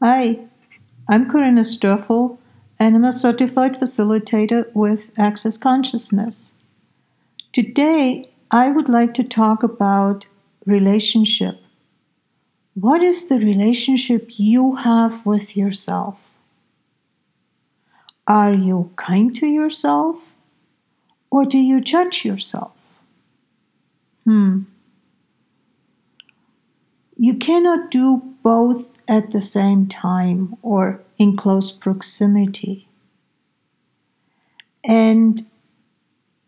Hi, I'm Corinna Stoeffl, and I'm a certified facilitator with Access Consciousness. Today, I would like to talk about relationship. What is the relationship you have with yourself? Are you kind to yourself or do you judge yourself? Hmm. You cannot do both at the same time or in close proximity. And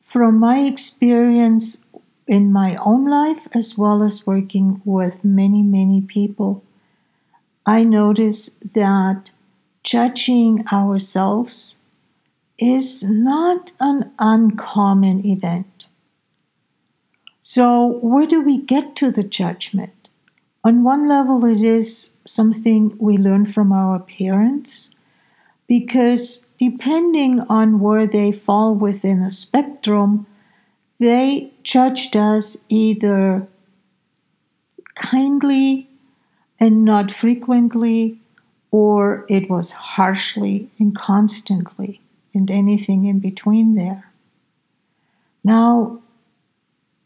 from my experience in my own life, as well as working with many, many people, I notice that judging ourselves is not an uncommon event. So, where do we get to the judgment? On one level, it is something we learn from our parents because depending on where they fall within a spectrum, they judged us either kindly and not frequently, or it was harshly and constantly, and anything in between there. Now,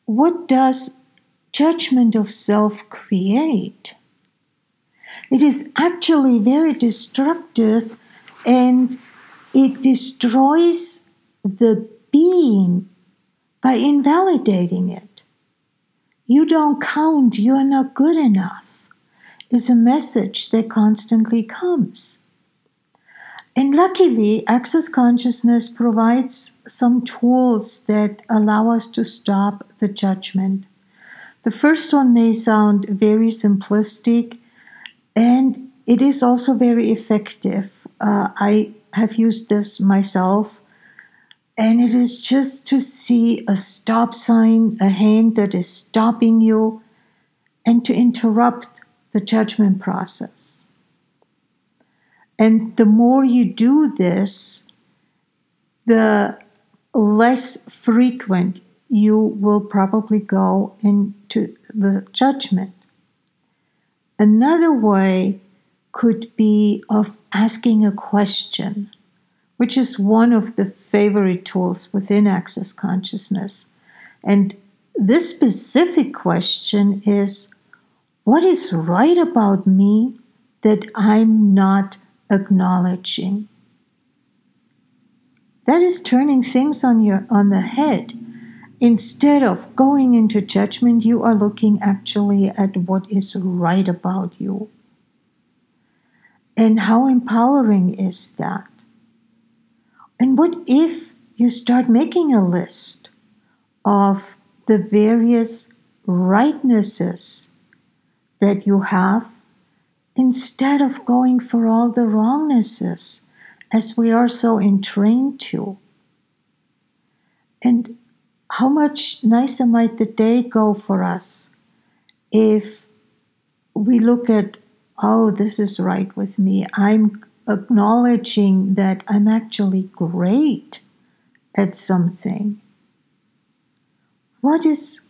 what does judgment of self create. It is actually very destructive and it destroys the being by invalidating it. You don't count, you are not good enough, is a message that constantly comes. And luckily, Access Consciousness provides some tools that allow us to stop the judgment the first one may sound very simplistic and it is also very effective. Uh, I have used this myself, and it is just to see a stop sign, a hand that is stopping you, and to interrupt the judgment process. And the more you do this, the less frequent you will probably go into the judgment. Another way could be of asking a question, which is one of the favorite tools within Access Consciousness. And this specific question is what is right about me that I'm not acknowledging? That is turning things on your on the head Instead of going into judgment, you are looking actually at what is right about you. And how empowering is that? And what if you start making a list of the various rightnesses that you have instead of going for all the wrongnesses as we are so entrained to? And how much nicer might the day go for us if we look at, oh, this is right with me. I'm acknowledging that I'm actually great at something. What is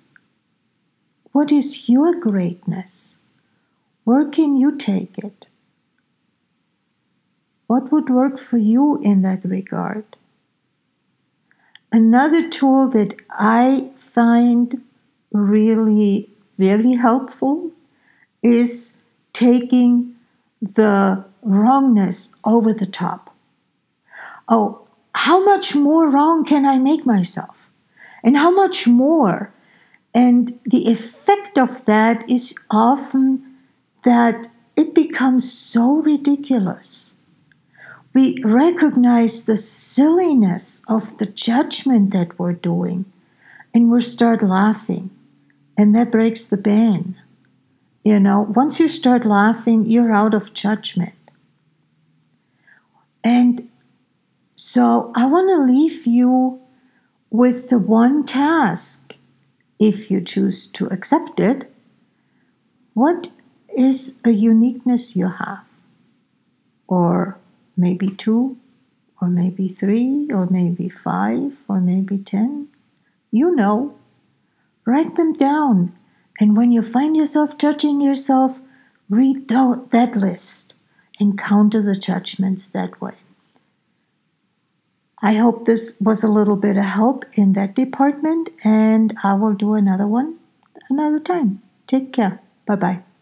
what is your greatness? Where can you take it? What would work for you in that regard? Another tool that I find really very helpful is taking the wrongness over the top. Oh, how much more wrong can I make myself? And how much more? And the effect of that is often that it becomes so ridiculous we recognize the silliness of the judgment that we're doing and we start laughing and that breaks the ban. You know once you start laughing you're out of judgment. And so i want to leave you with the one task if you choose to accept it. What is a uniqueness you have? Or maybe two, or maybe three, or maybe five, or maybe ten. You know. Write them down, and when you find yourself judging yourself, read that list encounter the judgments that way. I hope this was a little bit of help in that department, and I will do another one another time. Take care. Bye bye.